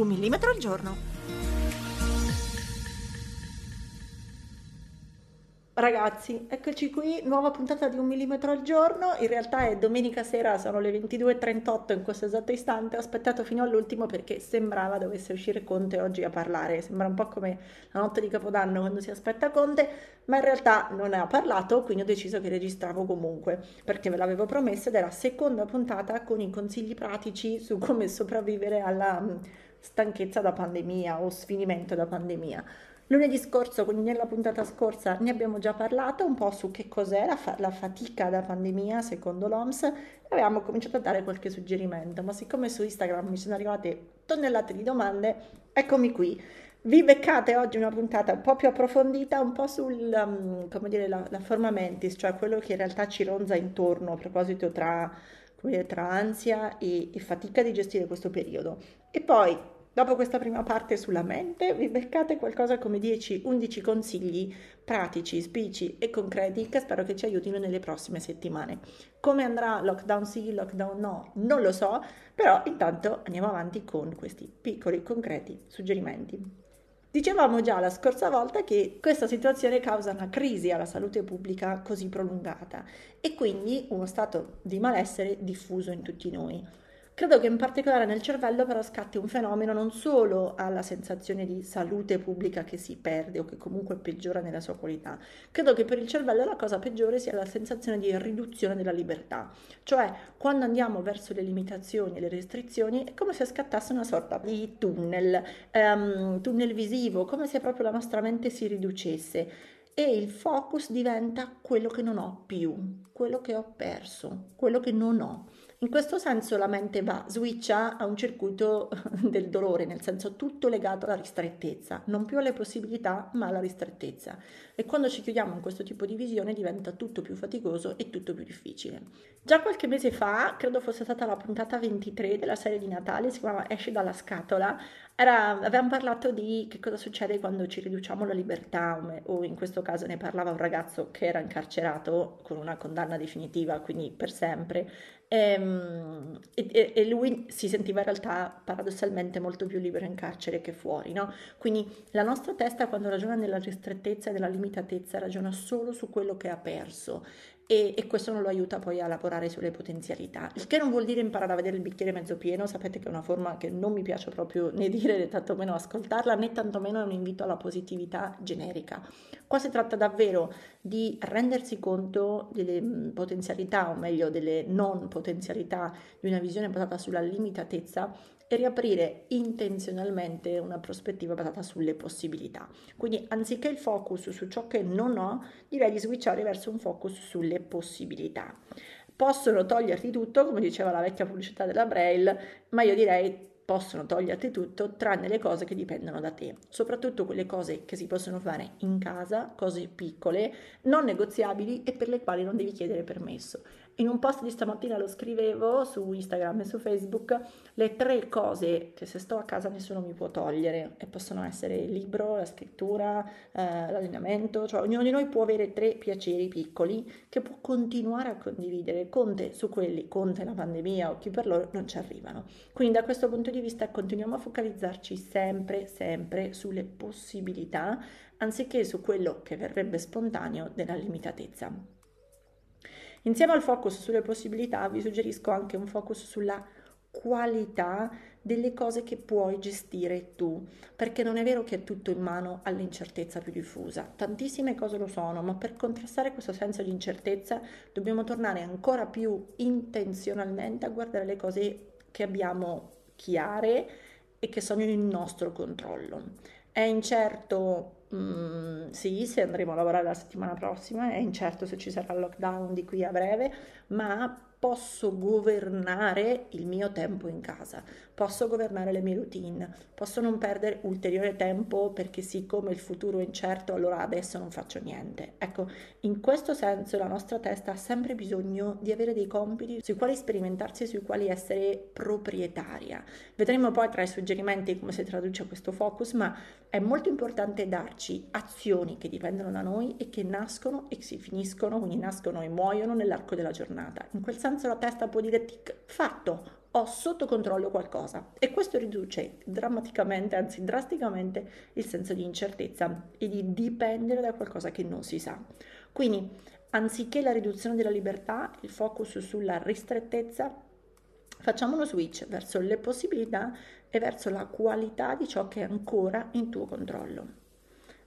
Un millimetro al giorno. Ragazzi, eccoci qui, nuova puntata di un millimetro al giorno, in realtà è domenica sera, sono le 22.38 in questo esatto istante, ho aspettato fino all'ultimo perché sembrava dovesse uscire Conte oggi a parlare, sembra un po' come la notte di Capodanno quando si aspetta Conte, ma in realtà non ne ha parlato, quindi ho deciso che registravo comunque, perché ve l'avevo promesso ed è la seconda puntata con i consigli pratici su come sopravvivere alla stanchezza da pandemia o sfinimento da pandemia. Lunedì scorso, quindi nella puntata scorsa, ne abbiamo già parlato un po' su che cos'è la, fa- la fatica da pandemia secondo l'OMS e avevamo cominciato a dare qualche suggerimento, ma siccome su Instagram mi sono arrivate tonnellate di domande, eccomi qui. Vi beccate oggi una puntata un po' più approfondita, un po' sul, um, forma mentis, cioè quello che in realtà ci ronza intorno a proposito tra, dire, tra ansia e, e fatica di gestire questo periodo. E poi Dopo questa prima parte sulla mente, vi beccate qualcosa come 10-11 consigli pratici, spici e concreti che spero che ci aiutino nelle prossime settimane. Come andrà lockdown sì, lockdown no, non lo so, però intanto andiamo avanti con questi piccoli concreti suggerimenti. Dicevamo già la scorsa volta che questa situazione causa una crisi alla salute pubblica così prolungata e quindi uno stato di malessere diffuso in tutti noi. Credo che in particolare nel cervello però scatti un fenomeno non solo alla sensazione di salute pubblica che si perde o che comunque peggiora nella sua qualità, credo che per il cervello la cosa peggiore sia la sensazione di riduzione della libertà, cioè quando andiamo verso le limitazioni e le restrizioni è come se scattasse una sorta di tunnel, um, tunnel visivo, come se proprio la nostra mente si riducesse. E il focus diventa quello che non ho più, quello che ho perso, quello che non ho. In questo senso la mente va, switcha a un circuito del dolore, nel senso tutto legato alla ristrettezza, non più alle possibilità ma alla ristrettezza. E quando ci chiudiamo in questo tipo di visione diventa tutto più faticoso e tutto più difficile. Già qualche mese fa, credo fosse stata la puntata 23 della serie di Natale, si chiamava Esci dalla scatola, era, avevamo parlato di che cosa succede quando ci riduciamo la libertà o in questo caso ne parlava un ragazzo che era incarcerato con una condanna definitiva, quindi per sempre, e, e, e, lui si sentiva in realtà paradossalmente molto più libero in carcere che fuori, no? Quindi la nostra testa quando ragiona nella ristrettezza e nella limitatezza ragiona solo su quello che ha perso e, e, questo non lo aiuta poi a lavorare sulle potenzialità. Il che non vuol dire imparare a vedere il bicchiere mezzo pieno, sapete che è una forma che non mi piace proprio né dire né tantomeno ascoltarla, né tantomeno è un invito alla positività generica. Qua si tratta davvero di rendersi conto delle mm, potenzialità, o meglio delle non potenzialità di una visione basata sulla limitatezza e riaprire intenzionalmente una prospettiva basata sulle possibilità. Quindi anziché il focus su ciò che non ho, direi di switchare verso un focus sulle possibilità. Possono toglierti tutto, come diceva la vecchia pubblicità della Braille, ma io direi possono toglierti tutto tranne le cose che dipendono da te, soprattutto quelle cose che si possono fare in casa, cose piccole, non negoziabili e per le quali non devi chiedere permesso. In un post di stamattina lo scrivevo su Instagram e su Facebook, le tre cose che se sto a casa nessuno mi può togliere e possono essere il libro, la scrittura, eh, l'allenamento, cioè ognuno di noi può avere tre piaceri piccoli che può continuare a condividere. Conte su quelli, Conte la pandemia o chi per loro non ci arrivano. Quindi da questo punto di vista continuiamo a focalizzarci sempre, sempre sulle possibilità anziché su quello che verrebbe spontaneo della limitatezza. Insieme al focus sulle possibilità vi suggerisco anche un focus sulla qualità delle cose che puoi gestire tu, perché non è vero che è tutto in mano all'incertezza più diffusa. Tantissime cose lo sono, ma per contrastare questo senso di incertezza dobbiamo tornare ancora più intenzionalmente a guardare le cose che abbiamo chiare e che sono in nostro controllo. È incerto Mm, sì, se andremo a lavorare la settimana prossima, è incerto se ci sarà il lockdown di qui a breve, ma posso governare il mio tempo in casa, posso governare le mie routine, posso non perdere ulteriore tempo perché siccome il futuro è incerto allora adesso non faccio niente. Ecco, in questo senso la nostra testa ha sempre bisogno di avere dei compiti sui quali sperimentarsi e sui quali essere proprietaria. Vedremo poi tra i suggerimenti come si traduce questo focus, ma è molto importante darci azioni che dipendono da noi e che nascono e si finiscono, quindi nascono e muoiono nell'arco della giornata. In quel senso la testa può dire tic, fatto, ho sotto controllo qualcosa e questo riduce drammaticamente, anzi drasticamente, il senso di incertezza e di dipendere da qualcosa che non si sa. Quindi, anziché la riduzione della libertà, il focus sulla ristrettezza, facciamo uno switch verso le possibilità e verso la qualità di ciò che è ancora in tuo controllo.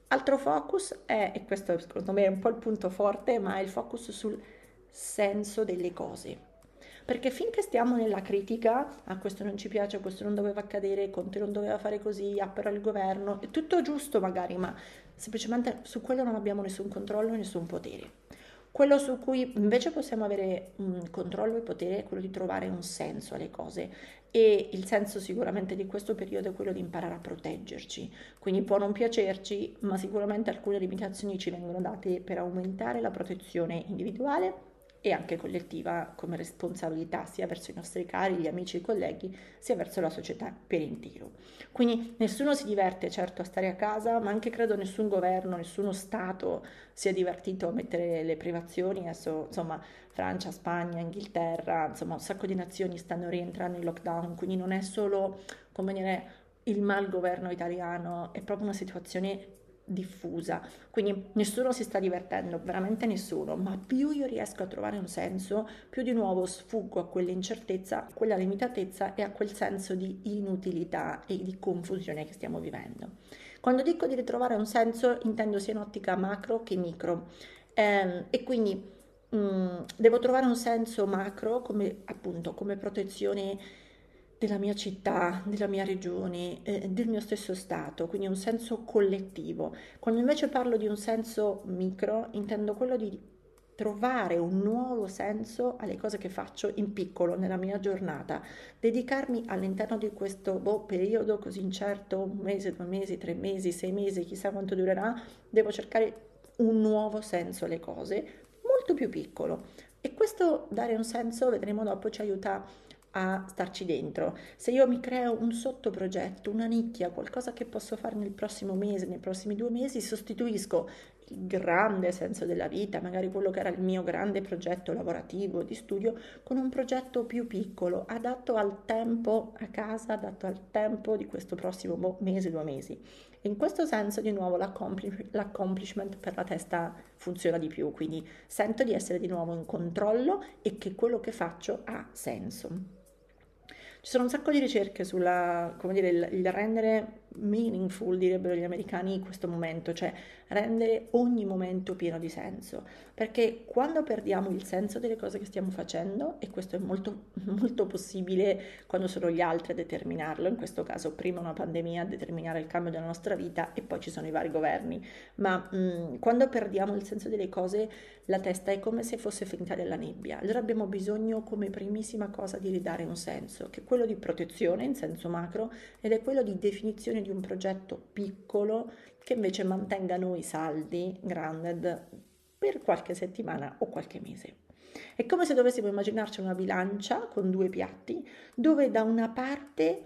Altro focus è, e questo secondo me è un po' il punto forte, ma è il focus sul senso delle cose. Perché finché stiamo nella critica, a ah, questo non ci piace, questo non doveva accadere, Conte non doveva fare così, ah però il governo, è tutto giusto magari, ma semplicemente su quello non abbiamo nessun controllo e nessun potere. Quello su cui invece possiamo avere un controllo e potere è quello di trovare un senso alle cose e il senso sicuramente di questo periodo è quello di imparare a proteggerci. Quindi può non piacerci, ma sicuramente alcune limitazioni ci vengono date per aumentare la protezione individuale e anche collettiva come responsabilità sia verso i nostri cari, gli amici, i colleghi, sia verso la società per intero. Quindi nessuno si diverte certo a stare a casa, ma anche credo nessun governo, nessuno Stato sia divertito a mettere le privazioni. Adesso insomma Francia, Spagna, Inghilterra, insomma un sacco di nazioni stanno rientrando in lockdown, quindi non è solo come dire il malgoverno italiano, è proprio una situazione diffusa, quindi nessuno si sta divertendo, veramente nessuno, ma più io riesco a trovare un senso, più di nuovo sfuggo a quell'incertezza, a quella limitatezza e a quel senso di inutilità e di confusione che stiamo vivendo. Quando dico di ritrovare un senso intendo sia in ottica macro che micro. Eh, e quindi mh, mm, devo trovare un senso macro come appunto come protezione della mia città, della mia regione, eh, del mio stesso stato, quindi un senso collettivo. Quando invece parlo di un senso micro, intendo quello di trovare un nuovo senso alle cose che faccio in piccolo nella mia giornata, dedicarmi all'interno di questo boh, periodo così incerto, un mese, due mesi, tre mesi, sei mesi, chissà quanto durerà, devo cercare un nuovo senso alle cose, molto più piccolo. E questo dare un senso, vedremo dopo, ci aiuta a starci dentro. Se io mi creo un sottoprogetto, una nicchia, qualcosa che posso fare nel prossimo mese, nei prossimi due mesi, sostituisco il grande senso della vita, magari quello che era il mio grande progetto lavorativo, di studio, con un progetto più piccolo, adatto al tempo a casa, adatto al tempo di questo prossimo mese, due mesi. In questo senso, di nuovo, l'accomplishment per la testa funziona di più, quindi sento di essere di nuovo in controllo e che quello che faccio ha senso. Ci sono un sacco di ricerche sulla, come dire, il, il rendere meaningful, direbbero gli americani, questo momento, cioè rendere ogni momento pieno di senso, perché quando perdiamo il senso delle cose che stiamo facendo, e questo è molto, molto possibile quando sono gli altri a determinarlo, in questo caso prima una pandemia a determinare il cambio della nostra vita e poi ci sono i vari governi, ma mh, quando perdiamo il senso delle cose la testa è come se fosse finta della nebbia, allora abbiamo bisogno come primissima cosa di ridare un senso, che è quello di protezione in senso macro ed è quello di definizione di un progetto piccolo che invece mantenga noi saldi, grounded, per qualche settimana o qualche mese. È come se dovessimo immaginarci una bilancia con due piatti dove da una parte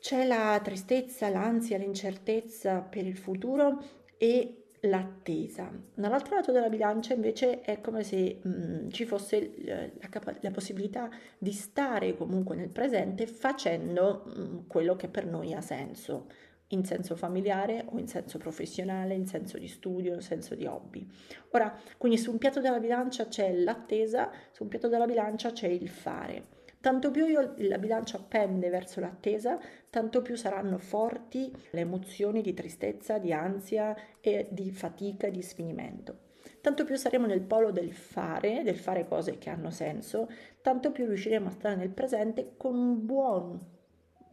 c'è la tristezza, l'ansia, l'incertezza per il futuro e l'attesa. Dall'altro lato della bilancia invece è come se mh, mm, ci fosse la, capa- la, possibilità di stare comunque nel presente facendo mh, mm, quello che per noi ha senso, in senso familiare o in senso professionale, in senso di studio, in senso di hobby. Ora, quindi su un piatto della bilancia c'è l'attesa, su un piatto della bilancia c'è il fare. Tanto più io, la bilancia pende verso l'attesa, tanto più saranno forti le emozioni di tristezza, di ansia e di fatica e di sfinimento. Tanto più saremo nel polo del fare, del fare cose che hanno senso, tanto più riusciremo a stare nel presente con un buon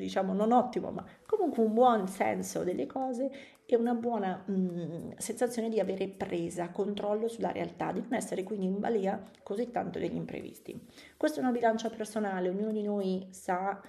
diciamo non ottimo, ma comunque un buon senso delle cose e una buona mh, mm, sensazione di avere presa, controllo sulla realtà, di non essere quindi in balia così tanto degli imprevisti. Questa è una bilancia personale, ognuno di noi sa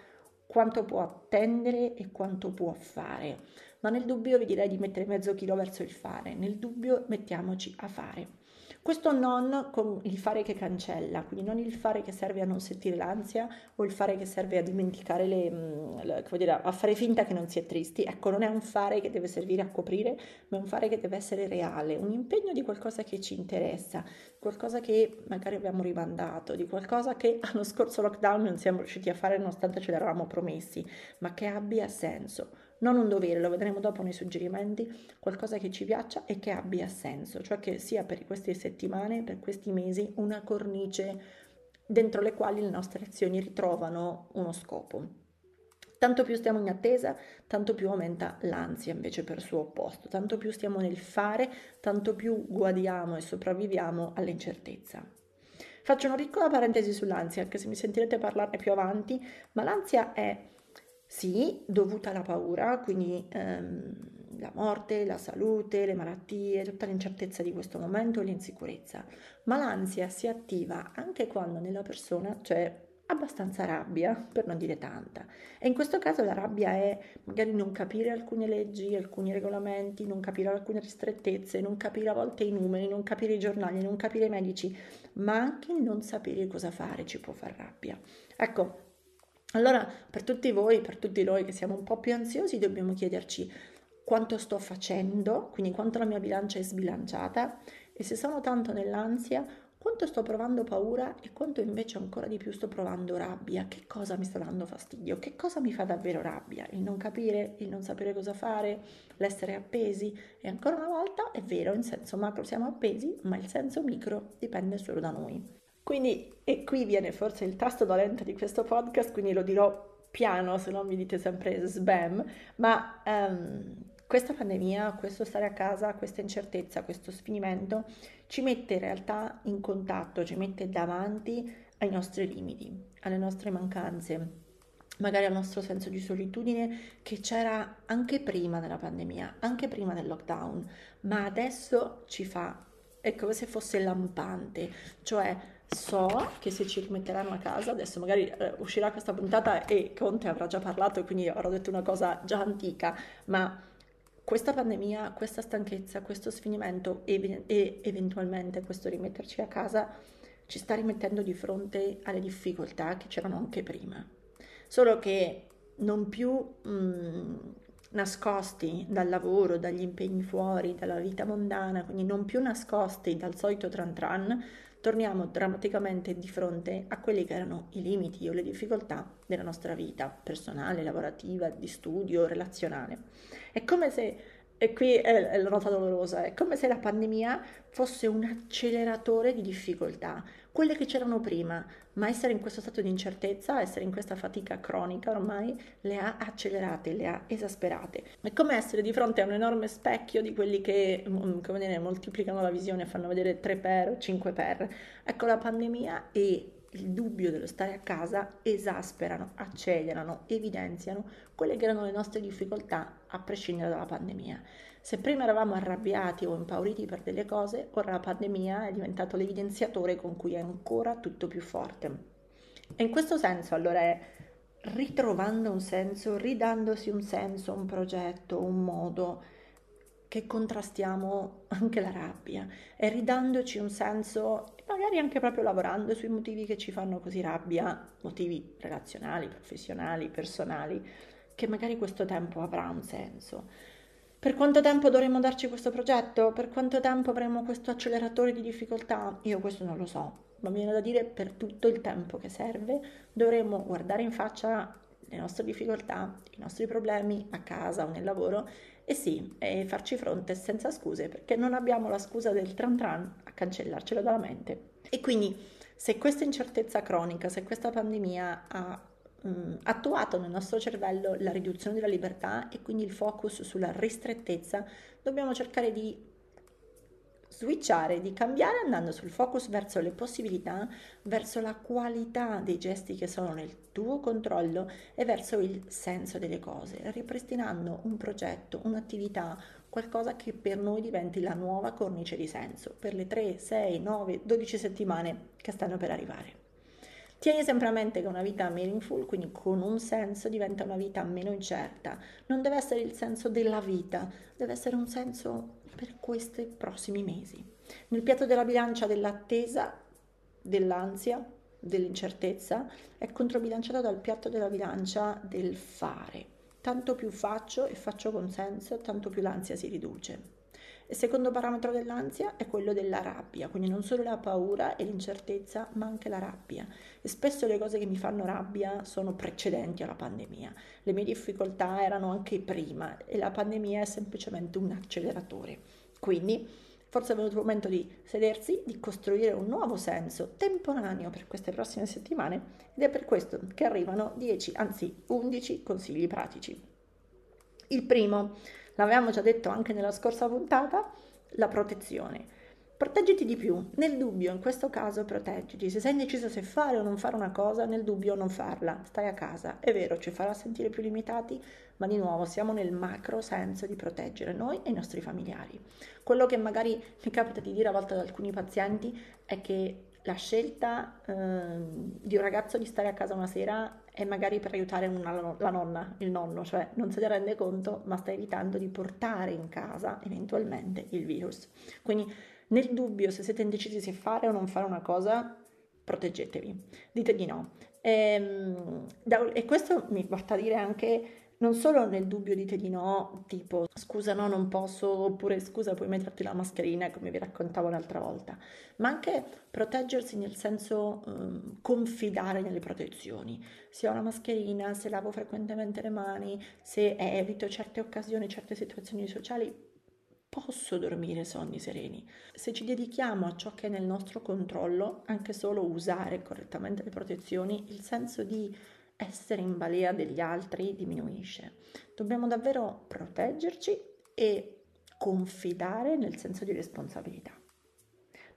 quanto può attendere e quanto può fare, ma nel dubbio vi direi di mettere mezzo chilo verso il fare, nel dubbio mettiamoci a fare. Questo non con il fare che cancella, quindi non il fare che serve a non sentire l'ansia o il fare che serve a dimenticare le, mm, le dire, a fare finta che non si è tristi. Ecco, non è un fare che deve servire a coprire, ma è un fare che deve essere reale, un impegno di qualcosa che ci interessa, qualcosa che magari abbiamo rimandato, di qualcosa che allo scorso lockdown non siamo riusciti a fare nonostante ce l'eravamo promessi, ma che abbia senso non un dovere, lo vedremo dopo nei suggerimenti, qualcosa che ci piaccia e che abbia senso, cioè che sia per queste settimane, per questi mesi, una cornice dentro le quali le nostre azioni ritrovano uno scopo. Tanto più stiamo in attesa, tanto più aumenta l'ansia invece per suo opposto, tanto più stiamo nel fare, tanto più guadiamo e sopravviviamo all'incertezza. Faccio una piccola parentesi sull'ansia, anche se mi sentirete parlarne più avanti, ma l'ansia è sì, dovuta alla paura, quindi ehm, la morte, la salute, le malattie, tutta l'incertezza di questo momento e l'insicurezza. Ma l'ansia si attiva anche quando nella persona c'è abbastanza rabbia, per non dire tanta. E in questo caso la rabbia è magari non capire alcune leggi, alcuni regolamenti, non capire alcune ristrettezze, non capire a volte i numeri, non capire i giornali, non capire i medici, ma anche non sapere cosa fare ci può far rabbia. Ecco, allora, per tutti voi, per tutti noi che siamo un po' più ansiosi, dobbiamo chiederci quanto sto facendo, quindi quanto la mia bilancia è sbilanciata e se sono tanto nell'ansia, quanto sto provando paura e quanto invece ancora di più sto provando rabbia. Che cosa mi sta dando fastidio? Che cosa mi fa davvero rabbia? Il non capire, il non sapere cosa fare, l'essere appesi. E ancora una volta è vero, in senso macro siamo appesi, ma il senso micro dipende solo da noi. Quindi, e qui viene forse il tasto dolente di questo podcast, quindi lo dirò piano, se no mi dite sempre sbam, ma um, questa pandemia, questo stare a casa, questa incertezza, questo sfinimento ci mette in realtà in contatto, ci mette davanti ai nostri limiti, alle nostre mancanze, magari al nostro senso di solitudine che c'era anche prima della pandemia, anche prima del lockdown, ma adesso ci fa, è come se fosse lampante, cioè so che se ci rimetteranno a casa, adesso magari eh, uscirà questa puntata e Conte avrà già parlato quindi avrò detto una cosa già antica, ma questa pandemia, questa stanchezza, questo sfinimento e, e eventualmente questo rimetterci a casa ci sta rimettendo di fronte alle difficoltà che c'erano anche prima. Solo che non più mh, mm, nascosti dal lavoro, dagli impegni fuori, dalla vita mondana, quindi non più nascosti dal solito tran tran, torniamo drammaticamente di fronte a quelli che erano i limiti o le difficoltà della nostra vita personale, lavorativa, di studio, relazionale. È come se e qui è, la nota dolorosa, è come se la pandemia fosse un acceleratore di difficoltà, quelle che c'erano prima, ma essere in questo stato di incertezza, essere in questa fatica cronica ormai le ha accelerate, le ha esasperate. È come essere di fronte a un enorme specchio di quelli che mm, come dire, moltiplicano la visione, fanno vedere 3 per, 5 per. Ecco la pandemia e il dubbio dello stare a casa esasperano, accelerano, evidenziano quelle che erano le nostre difficoltà a prescindere dalla pandemia. Se prima eravamo arrabbiati o impauriti per delle cose, ora la pandemia è diventato l'evidenziatore con cui è ancora tutto più forte. E in questo senso allora è ritrovando un senso, ridandosi un senso, un progetto, un modo, che contrastiamo anche la rabbia e ridandoci un senso, magari anche proprio lavorando sui motivi che ci fanno così rabbia, motivi relazionali, professionali, personali, che magari questo tempo avrà un senso. Per quanto tempo dovremo darci questo progetto? Per quanto tempo avremo questo acceleratore di difficoltà? Io questo non lo so, ma mi viene da dire per tutto il tempo che serve dovremo guardare in faccia le nostre difficoltà, i nostri problemi a casa o nel lavoro e sì, e farci fronte senza scuse, perché non abbiamo la scusa del tran tran a cancellarcelo dalla mente. E quindi, se questa incertezza cronica, se questa pandemia ha mh, attuato nel nostro cervello la riduzione della libertà e quindi il focus sulla ristrettezza, dobbiamo cercare di switchare, di cambiare andando sul focus verso le possibilità, verso la qualità dei gesti che sono nel tuo controllo e verso il senso delle cose, ripristinando un progetto, un'attività, qualcosa che per noi diventi la nuova cornice di senso per le 3, 6, 9, 12 settimane che stanno per arrivare. Tieni sempre a mente che una vita meaningful, quindi con un senso, diventa una vita meno incerta. Non deve essere il senso della vita, deve essere un senso per questi prossimi mesi. Nel piatto della bilancia dell'attesa, dell'ansia, dell'incertezza, è controbilanciata dal piatto della bilancia del fare. Tanto più faccio e faccio con senso, tanto più l'ansia si riduce. Il secondo parametro dell'ansia è quello della rabbia, quindi non solo la paura e l'incertezza, ma anche la rabbia. E spesso le cose che mi fanno rabbia sono precedenti alla pandemia. Le mie difficoltà erano anche prima e la pandemia è semplicemente un acceleratore. Quindi forse è venuto il momento di sedersi, di costruire un nuovo senso temporaneo per queste prossime settimane ed è per questo che arrivano 10, anzi 11 consigli pratici. Il primo l'avevamo già detto anche nella scorsa puntata, la protezione. Proteggiti di più, nel dubbio, in questo caso proteggiti. Se sei indeciso se fare o non fare una cosa, nel dubbio non farla, stai a casa. È vero, ci farà sentire più limitati, ma di nuovo siamo nel macro senso di proteggere noi e i nostri familiari. Quello che magari mi capita di dire a volte ad alcuni pazienti è che la scelta eh, di un ragazzo di stare a casa una sera è magari per aiutare una, la nonna, il nonno, cioè non se ne rende conto, ma sta evitando di portare in casa eventualmente il virus. Quindi nel dubbio se siete indecisi se fare o non fare una cosa, proteggetevi, dite di no. E, ehm, e questo mi porta a dire anche non solo nel dubbio dite di no, tipo scusa no non posso, oppure scusa puoi metterti la mascherina come vi raccontavo l'altra volta, ma anche proteggersi nel senso um, confidare nelle protezioni. Se ho la mascherina, se lavo frequentemente le mani, se evito certe occasioni, certe situazioni sociali, posso dormire sonni sereni. Se ci dedichiamo a ciò che è nel nostro controllo, anche solo usare correttamente le protezioni, il senso di essere in balea degli altri diminuisce. Dobbiamo davvero proteggerci e confidare nel senso di responsabilità.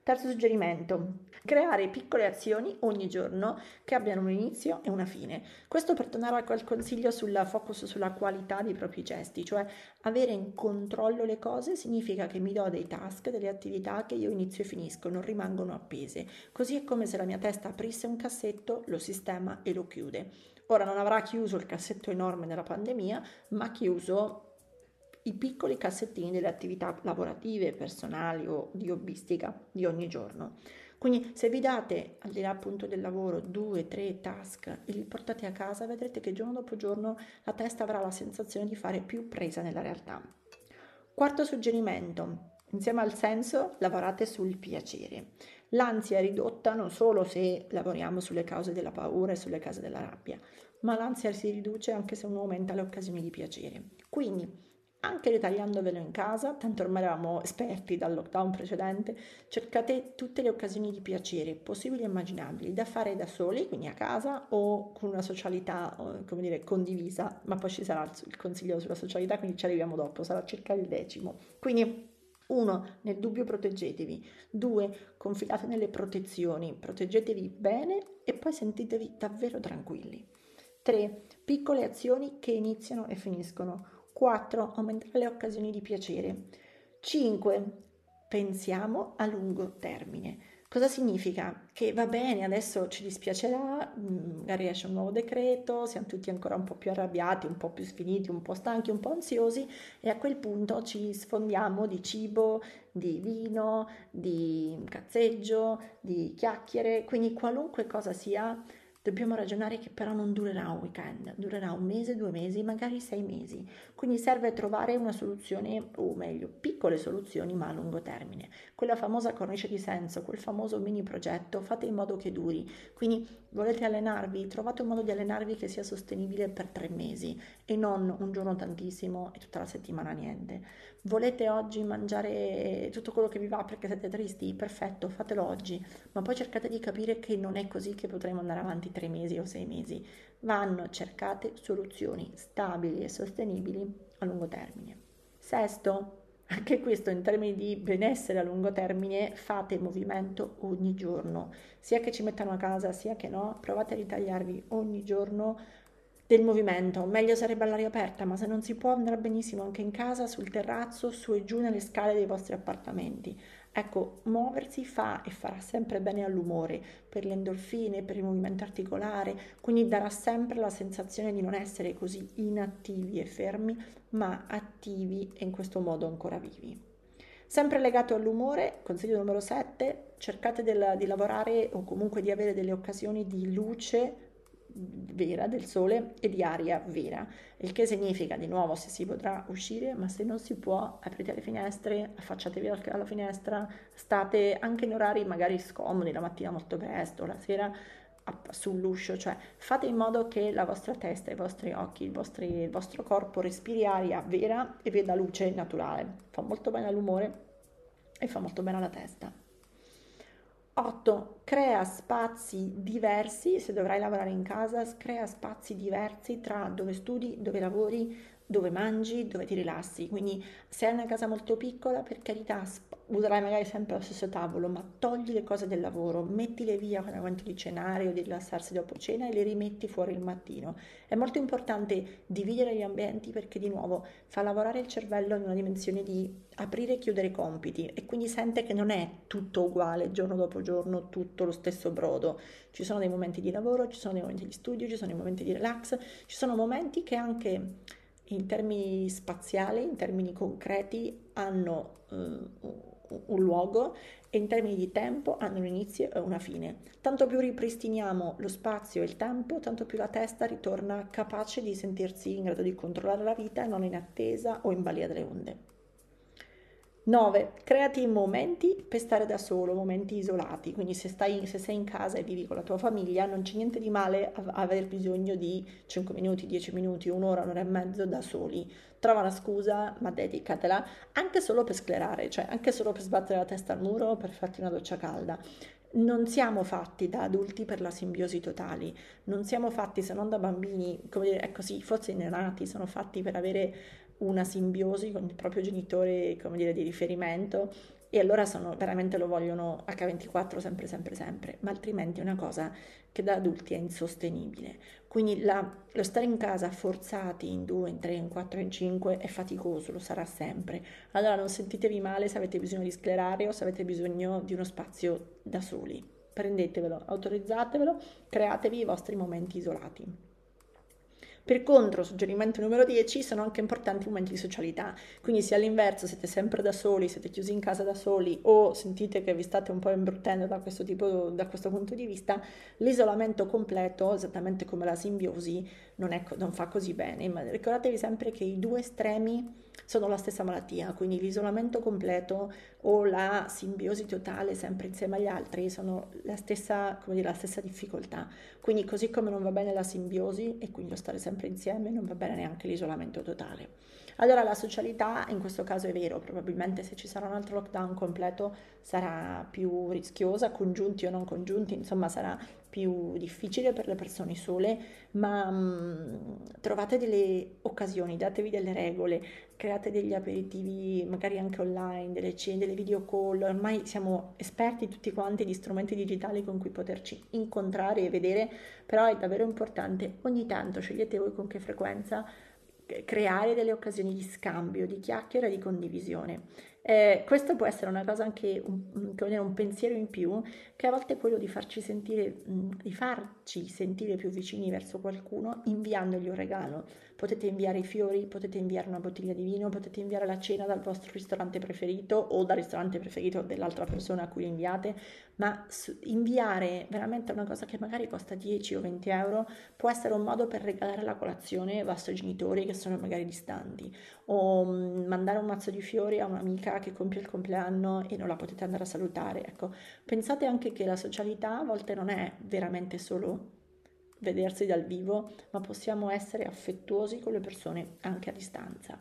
Terzo suggerimento, creare piccole azioni ogni giorno che abbiano un inizio e una fine. Questo per tornare a quel consiglio sulla focus sulla qualità dei propri gesti, cioè avere in controllo le cose significa che mi do dei task, delle attività che io inizio e finisco, non rimangono appese. Così è come se la mia testa aprisse un cassetto, lo sistema e lo chiude. Ora non avrà chiuso il cassetto enorme della pandemia, ma chiuso i piccoli cassettini delle attività lavorative, personali o di hobbistica di ogni giorno. Quindi se vi date al di là appunto del lavoro due, tre task e li portate a casa, vedrete che giorno dopo giorno la testa avrà la sensazione di fare più presa nella realtà. Quarto suggerimento, insieme al senso lavorate sul piacere. L'ansia è ridotta non solo se lavoriamo sulle cause della paura e sulle cause della rabbia, ma l'ansia si riduce anche se uno aumenta le occasioni di piacere. Quindi, anche ritagliandovelo in casa, tanto ormai eravamo esperti dal lockdown precedente, cercate tutte le occasioni di piacere possibili e immaginabili da fare da soli, quindi a casa o con una socialità, come dire, condivisa, ma poi ci sarà il consiglio sulla socialità, quindi ci arriviamo dopo, sarà circa il decimo. Quindi uno, nel dubbio proteggetevi. Due, confidate nelle protezioni, proteggetevi bene e poi sentitevi davvero tranquilli. Tre, piccole azioni che iniziano e finiscono. 4. Aumentare le occasioni di piacere. 5. Pensiamo a lungo termine. Cosa significa? Che va bene, adesso ci dispiacerà, mm, magari esce un nuovo decreto, siamo tutti ancora un po' più arrabbiati, un po' più sfiniti, un po' stanchi, un po' ansiosi e a quel punto ci sfondiamo di cibo, di vino, di cazzeggio, di chiacchiere, quindi qualunque cosa sia Dobbiamo ragionare che però non durerà un weekend, durerà un mese, due mesi, magari sei mesi. Quindi serve trovare una soluzione, o meglio, piccole soluzioni ma a lungo termine. Quella famosa cornice di senso, quel famoso mini progetto, fate in modo che duri. Quindi volete allenarvi, trovate un modo di allenarvi che sia sostenibile per tre mesi e non un giorno tantissimo e tutta la settimana niente. Volete oggi mangiare tutto quello che vi va perché siete tristi? Perfetto, fatelo oggi, ma poi cercate di capire che non è così che potremo andare avanti tre mesi o sei mesi. Vanno cercate soluzioni stabili e sostenibili a lungo termine. Sesto, Anche questo in termini di benessere a lungo termine, fate movimento ogni giorno, sia che ci mettano a casa sia che no, provate a ritagliarvi ogni giorno del movimento. Meglio sarebbe all'aria aperta, ma se non si può andrà benissimo anche in casa, sul terrazzo, su e giù nelle scale dei vostri appartamenti. Ecco, muoversi fa e farà sempre bene all'umore, per le endorfine, per il movimento articolare, quindi darà sempre la sensazione di non essere così inattivi e fermi, ma attivi e in questo modo ancora vivi. Sempre legato all'umore, consiglio numero 7, cercate di lavorare o comunque di avere delle occasioni di luce vera del sole e di aria vera, il che significa di nuovo se si potrà uscire, ma se non si può aprite le finestre, affacciatevi alla finestra, state anche in orari magari scomodi, la mattina molto presto, la sera sull'uscio, cioè fate in modo che la vostra testa, i vostri occhi, il, vostri, il vostro corpo respiri aria vera e veda luce naturale, fa molto bene all'umore e fa molto bene alla testa. 8. Crea spazi diversi, se dovrai lavorare in casa, crea spazi diversi tra dove studi, dove lavori, dove mangi, dove ti rilassi. Quindi se hai una casa molto piccola, per carità, userai magari sempre lo stesso tavolo, ma togli le cose del lavoro, mettile via quando momento di cenare o di rilassarsi dopo cena e le rimetti fuori il mattino. È molto importante dividere gli ambienti perché di nuovo fa lavorare il cervello in una dimensione di aprire e chiudere compiti e quindi sente che non è tutto uguale giorno dopo giorno, tutto lo stesso brodo. Ci sono dei momenti di lavoro, ci sono dei momenti di studio, ci sono dei momenti di relax, ci sono momenti che anche in termini spaziali, in termini concreti, hanno eh, un luogo e in termini di tempo hanno un inizio e una fine. Tanto più ripristiniamo lo spazio e il tempo, tanto più la testa ritorna capace di sentirsi in grado di controllare la vita e non in attesa o in balia delle onde. 9. Creati momenti per stare da solo, momenti isolati, quindi se, stai, se sei in casa e vivi con la tua famiglia non c'è niente di male a, aver bisogno di 5 minuti, 10 minuti, un'ora, un'ora e mezzo da soli. Trova una scusa, ma dedicatela anche solo per sclerare, cioè anche solo per sbattere la testa al muro, per farti una doccia calda. Non siamo fatti da adulti per la simbiosi totali, non siamo fatti se non da bambini, come dire, ecco sì, forse i neonati sono fatti per avere una simbiosi con il proprio genitore, come dire, di riferimento e allora sono, veramente lo vogliono H24 sempre, sempre, sempre, ma altrimenti è una cosa che da adulti è insostenibile. Quindi la, lo stare in casa forzati in 2, in 3, in 4, in 5 è faticoso, lo sarà sempre. Allora non sentitevi male se avete bisogno di sclerare o se avete bisogno di uno spazio da soli. Prendetevelo, autorizzatevelo, createvi i vostri momenti isolati. Per contro, suggerimento numero 10, sono anche importanti i momenti di socialità, quindi se all'inverso siete sempre da soli, siete chiusi in casa da soli o sentite che vi state un po' imbruttendo da questo, tipo, da questo punto di vista, l'isolamento completo, esattamente come la simbiosi, non, è, non fa così bene, ma ricordatevi sempre che i due estremi sono la stessa malattia, quindi l'isolamento completo o la simbiosi totale sempre insieme agli altri sono la stessa, dire, la stessa difficoltà. Quindi così come non va bene la simbiosi e quindi lo stare sempre insieme, non va bene neanche l'isolamento totale. Allora la socialità in questo caso è vero, probabilmente se ci sarà un altro lockdown completo sarà più rischiosa, congiunti o non congiunti, insomma sarà più difficile per le persone sole, ma mh, mm, trovate delle occasioni, datevi delle regole, create degli aperitivi magari anche online, delle delle video call, ormai siamo esperti tutti quanti di strumenti digitali con cui poterci incontrare e vedere, però è davvero importante ogni tanto scegliete voi con che frequenza creare delle occasioni di scambio, di chiacchiera di condivisione. Eh, questo può essere una cosa anche, un, un, pensiero in più, che a volte è quello di farci sentire, di farci sentire più vicini verso qualcuno inviandogli un regalo potete inviare i fiori, potete inviare una bottiglia di vino, potete inviare la cena dal vostro ristorante preferito o dal ristorante preferito dell'altra persona a cui inviate, ma inviare veramente una cosa che magari costa 10 o 20 euro può essere un modo per regalare la colazione ai vostri genitori che sono magari distanti o mm, mandare un mazzo di fiori a un'amica che compie il compleanno e non la potete andare a salutare. Ecco, pensate anche che la socialità a volte non è veramente solo vedersi dal vivo, ma possiamo essere affettuosi con le persone anche a distanza.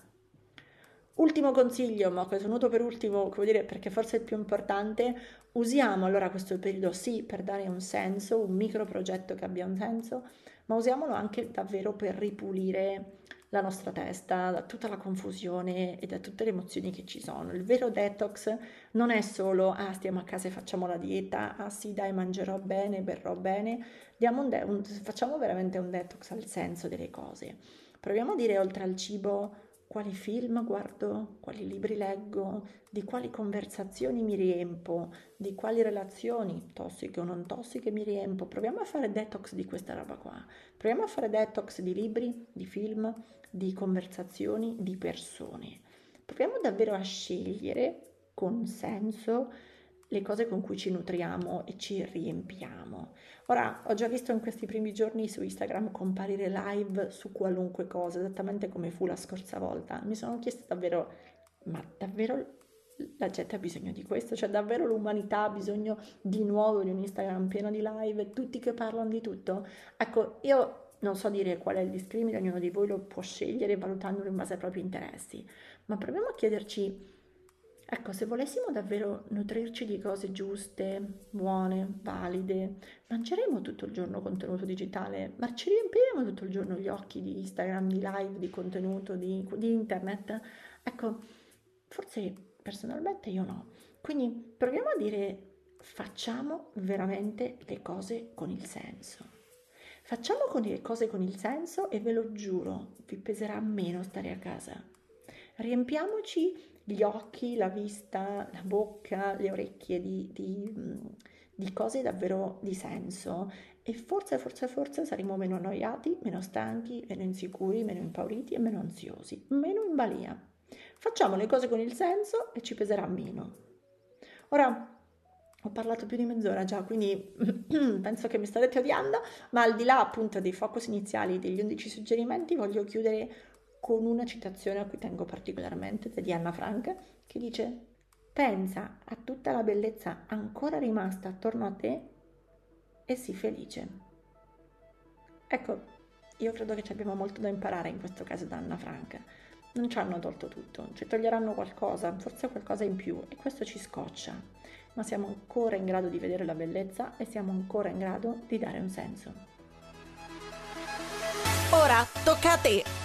Ultimo consiglio, ma che ho tenuto per ultimo, come dire, perché forse è il più importante, usiamo allora questo periodo sì per dare un senso, un micro progetto che abbia un senso, ma usiamolo anche davvero per ripulire la nostra testa da tutta la confusione e da tutte le emozioni che ci sono. Il vero detox non è solo ah stiamo a casa e facciamo la dieta, ah sì dai mangerò bene, berrò bene, un de- un, facciamo veramente un detox al senso delle cose. Proviamo a dire oltre al cibo quali film guardo, quali libri leggo, di quali conversazioni mi riempo, di quali relazioni tossiche o non tossiche mi riempo. Proviamo a fare detox di questa roba qua. Proviamo a fare detox di libri, di film, di conversazioni, di persone. Proviamo davvero a scegliere con senso le cose con cui ci nutriamo e ci riempiamo. Ora, ho già visto in questi primi giorni su Instagram comparire live su qualunque cosa, esattamente come fu la scorsa volta. Mi sono chiesta davvero, ma davvero la gente ha bisogno di questo? Cioè davvero l'umanità ha bisogno di nuovo di un Instagram pieno di live, tutti che parlano di tutto? Ecco, io non so dire qual è il discrimine, ognuno di voi lo può scegliere valutandolo in base ai propri interessi, ma proviamo a chiederci Ecco, se volessimo davvero nutrirci di cose giuste, buone, valide, mangeremo tutto il giorno contenuto digitale, ma ci riempiremo tutto il giorno gli occhi di Instagram, di live, di contenuto, di, di internet? Ecco, forse personalmente io no. Quindi proviamo a dire facciamo veramente le cose con il senso. Facciamo con le cose con il senso e ve lo giuro, vi peserà meno stare a casa. Riempiamoci gli occhi, la vista, la bocca, le orecchie di, di, di cose davvero di senso e forse, forse, forse saremo meno annoiati, meno stanchi, meno insicuri, meno impauriti e meno ansiosi, meno in balia. Facciamo le cose con il senso e ci peserà meno. Ora, ho parlato più di mezz'ora già, quindi penso che mi starete odiando, ma al di là appunto dei focus iniziali degli 11 suggerimenti, voglio chiudere con una citazione a cui tengo particolarmente di Anna Frank, che dice pensa a tutta la bellezza ancora rimasta attorno a te e sii felice. Ecco, io credo che ci abbiamo molto da imparare in questo caso da Anna Frank. Non ci hanno tolto tutto, ci toglieranno qualcosa, forse qualcosa in più e questo ci scoccia, ma siamo ancora in grado di vedere la bellezza e siamo ancora in grado di dare un senso. Ora tocca a te!